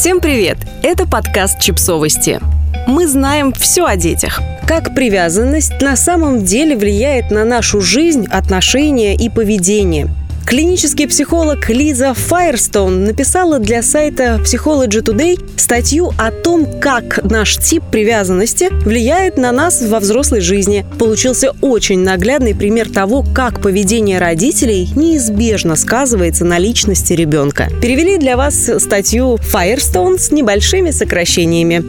Всем привет! Это подкаст «Чипсовости». Мы знаем все о детях. Как привязанность на самом деле влияет на нашу жизнь, отношения и поведение – Клинический психолог Лиза Файерстоун написала для сайта Psychology Today статью о том, как наш тип привязанности влияет на нас во взрослой жизни. Получился очень наглядный пример того, как поведение родителей неизбежно сказывается на личности ребенка. Перевели для вас статью Firestone с небольшими сокращениями.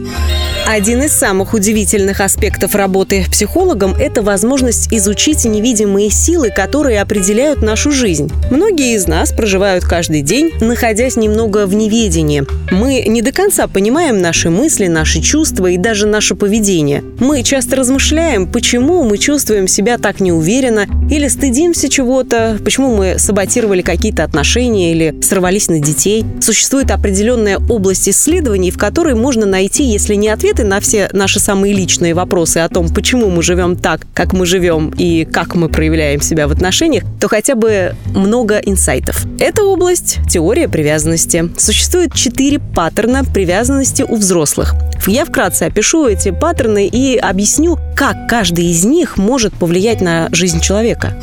Один из самых удивительных аспектов работы психологом – это возможность изучить невидимые силы, которые определяют нашу жизнь. Многие из нас проживают каждый день, находясь немного в неведении. Мы не до конца понимаем наши мысли, наши чувства и даже наше поведение. Мы часто размышляем, почему мы чувствуем себя так неуверенно или стыдимся чего-то, почему мы саботировали какие-то отношения или сорвались на детей. Существует определенная область исследований, в которой можно найти, если не ответы на все наши самые личные вопросы о том, почему мы живем так, как мы живем и как мы проявляем себя в отношениях, то хотя бы много много инсайтов. Это область – теория привязанности. Существует четыре паттерна привязанности у взрослых. Я вкратце опишу эти паттерны и объясню, как каждый из них может повлиять на жизнь человека.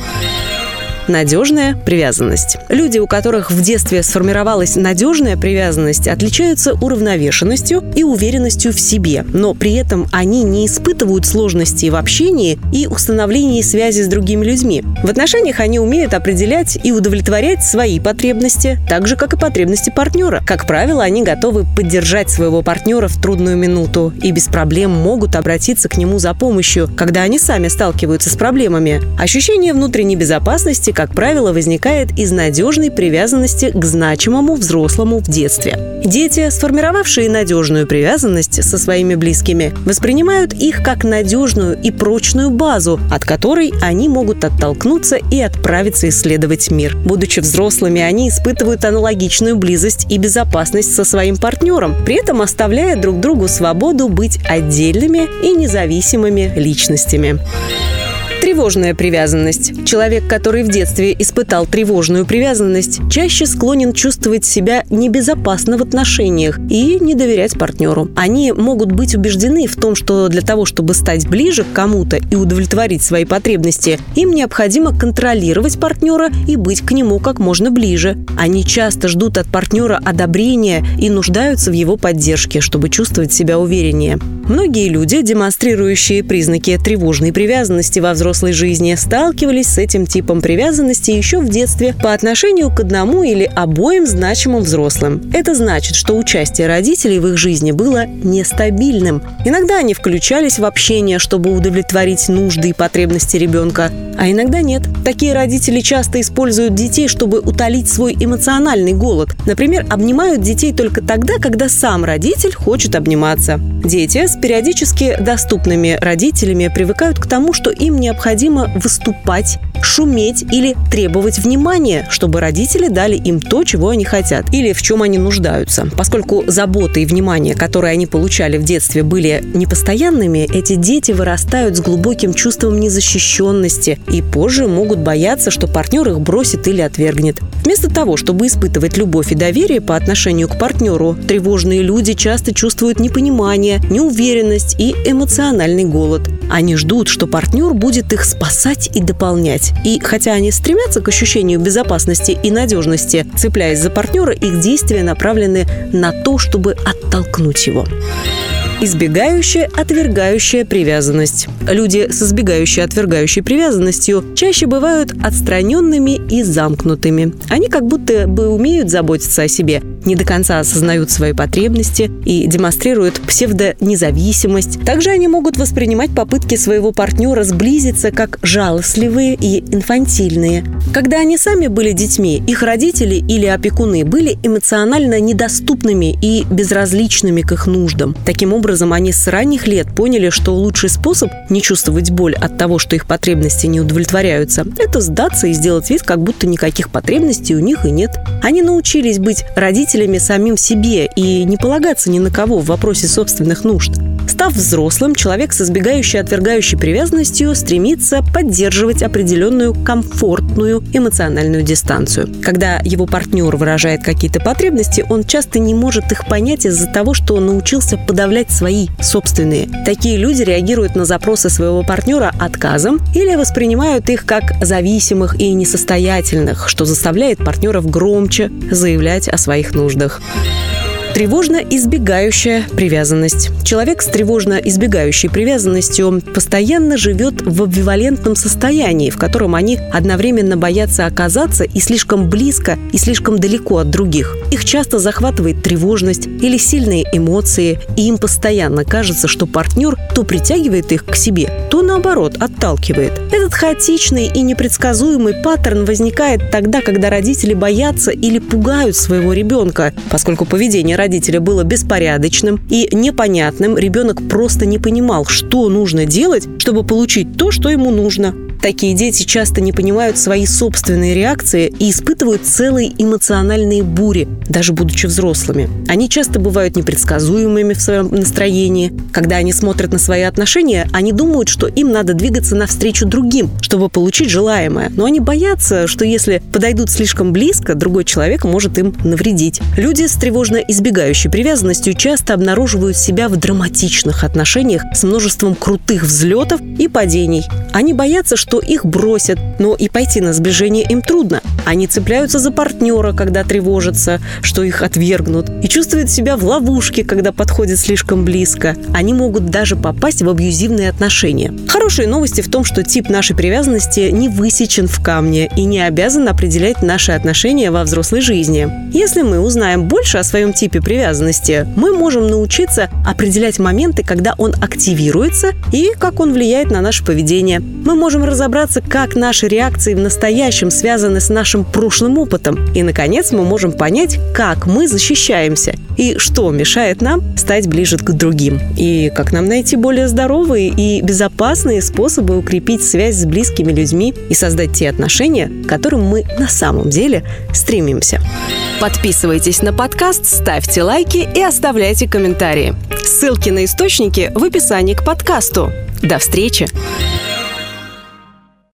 Надежная привязанность. Люди, у которых в детстве сформировалась надежная привязанность, отличаются уравновешенностью и уверенностью в себе, но при этом они не испытывают сложностей в общении и установлении связи с другими людьми. В отношениях они умеют определять и удовлетворять свои потребности, так же, как и потребности партнера. Как правило, они готовы поддержать своего партнера в трудную минуту и без проблем могут обратиться к нему за помощью, когда они сами сталкиваются с проблемами. Ощущение внутренней безопасности как правило, возникает из надежной привязанности к значимому взрослому в детстве. Дети, сформировавшие надежную привязанность со своими близкими, воспринимают их как надежную и прочную базу, от которой они могут оттолкнуться и отправиться исследовать мир. Будучи взрослыми, они испытывают аналогичную близость и безопасность со своим партнером, при этом оставляя друг другу свободу быть отдельными и независимыми личностями. Тревожная привязанность. Человек, который в детстве испытал тревожную привязанность, чаще склонен чувствовать себя небезопасно в отношениях и не доверять партнеру. Они могут быть убеждены в том, что для того, чтобы стать ближе к кому-то и удовлетворить свои потребности, им необходимо контролировать партнера и быть к нему как можно ближе. Они часто ждут от партнера одобрения и нуждаются в его поддержке, чтобы чувствовать себя увереннее. Многие люди, демонстрирующие признаки тревожной привязанности во взрослой жизни сталкивались с этим типом привязанности еще в детстве по отношению к одному или обоим значимым взрослым. Это значит, что участие родителей в их жизни было нестабильным. Иногда они включались в общение, чтобы удовлетворить нужды и потребности ребенка, а иногда нет. Такие родители часто используют детей, чтобы утолить свой эмоциональный голод. Например, обнимают детей только тогда, когда сам родитель хочет обниматься. Дети с периодически доступными родителями привыкают к тому, что им необходимо выступать, шуметь или требовать внимания, чтобы родители дали им то, чего они хотят или в чем они нуждаются. Поскольку забота и внимание, которые они получали в детстве, были непостоянными, эти дети вырастают с глубоким чувством незащищенности и позже могут бояться, что партнер их бросит или отвергнет. Вместо того, чтобы испытывать любовь и доверие по отношению к партнеру, тревожные люди часто чувствуют непонимание, неуверенность и эмоциональный голод. Они ждут, что партнер будет их спасать и дополнять. И хотя они стремятся к ощущению безопасности и надежности, цепляясь за партнера, их действия направлены на то, чтобы оттолкнуть его. Избегающая, отвергающая привязанность. Люди с избегающей, отвергающей привязанностью чаще бывают отстраненными и замкнутыми. Они как будто бы умеют заботиться о себе, не до конца осознают свои потребности и демонстрируют псевдонезависимость. Также они могут воспринимать попытки своего партнера сблизиться как жалостливые и инфантильные. Когда они сами были детьми, их родители или опекуны были эмоционально недоступными и безразличными к их нуждам. Таким образом, они с ранних лет поняли, что лучший способ не чувствовать боль от того, что их потребности не удовлетворяются, это сдаться и сделать вид, как будто никаких потребностей у них и нет. Они научились быть родителями самим себе и не полагаться ни на кого в вопросе собственных нужд. Став взрослым, человек с избегающей отвергающей привязанностью стремится поддерживать определенную комфортную эмоциональную дистанцию. Когда его партнер выражает какие-то потребности, он часто не может их понять из-за того, что научился подавлять свои собственные. Такие люди реагируют на запросы своего партнера отказом или воспринимают их как зависимых и несостоятельных, что заставляет партнеров громче заявлять о своих нуждах. Тревожно-избегающая привязанность. Человек с тревожно-избегающей привязанностью постоянно живет в амбивалентном состоянии, в котором они одновременно боятся оказаться и слишком близко, и слишком далеко от других. Их часто захватывает тревожность или сильные эмоции, и им постоянно кажется, что партнер то притягивает их к себе, то наоборот отталкивает. Этот хаотичный и непредсказуемый паттерн возникает тогда, когда родители боятся или пугают своего ребенка, поскольку поведение родителя было беспорядочным и непонятным, ребенок просто не понимал, что нужно делать, чтобы получить то, что ему нужно. Такие дети часто не понимают свои собственные реакции и испытывают целые эмоциональные бури, даже будучи взрослыми. Они часто бывают непредсказуемыми в своем настроении. Когда они смотрят на свои отношения, они думают, что им надо двигаться навстречу другим, чтобы получить желаемое. Но они боятся, что если подойдут слишком близко, другой человек может им навредить. Люди с тревожно избегающей привязанностью часто обнаруживают себя в драматичных отношениях с множеством крутых взлетов и падений. Они боятся, что что их бросят, но и пойти на сближение им трудно. Они цепляются за партнера, когда тревожатся, что их отвергнут, и чувствуют себя в ловушке, когда подходят слишком близко. Они могут даже попасть в абьюзивные отношения. Хорошие новости в том, что тип нашей привязанности не высечен в камне и не обязан определять наши отношения во взрослой жизни. Если мы узнаем больше о своем типе привязанности, мы можем научиться определять моменты, когда он активируется и как он влияет на наше поведение. Мы можем разобраться разобраться, как наши реакции в настоящем связаны с нашим прошлым опытом. И, наконец, мы можем понять, как мы защищаемся и что мешает нам стать ближе к другим. И как нам найти более здоровые и безопасные способы укрепить связь с близкими людьми и создать те отношения, к которым мы на самом деле стремимся. Подписывайтесь на подкаст, ставьте лайки и оставляйте комментарии. Ссылки на источники в описании к подкасту. До встречи!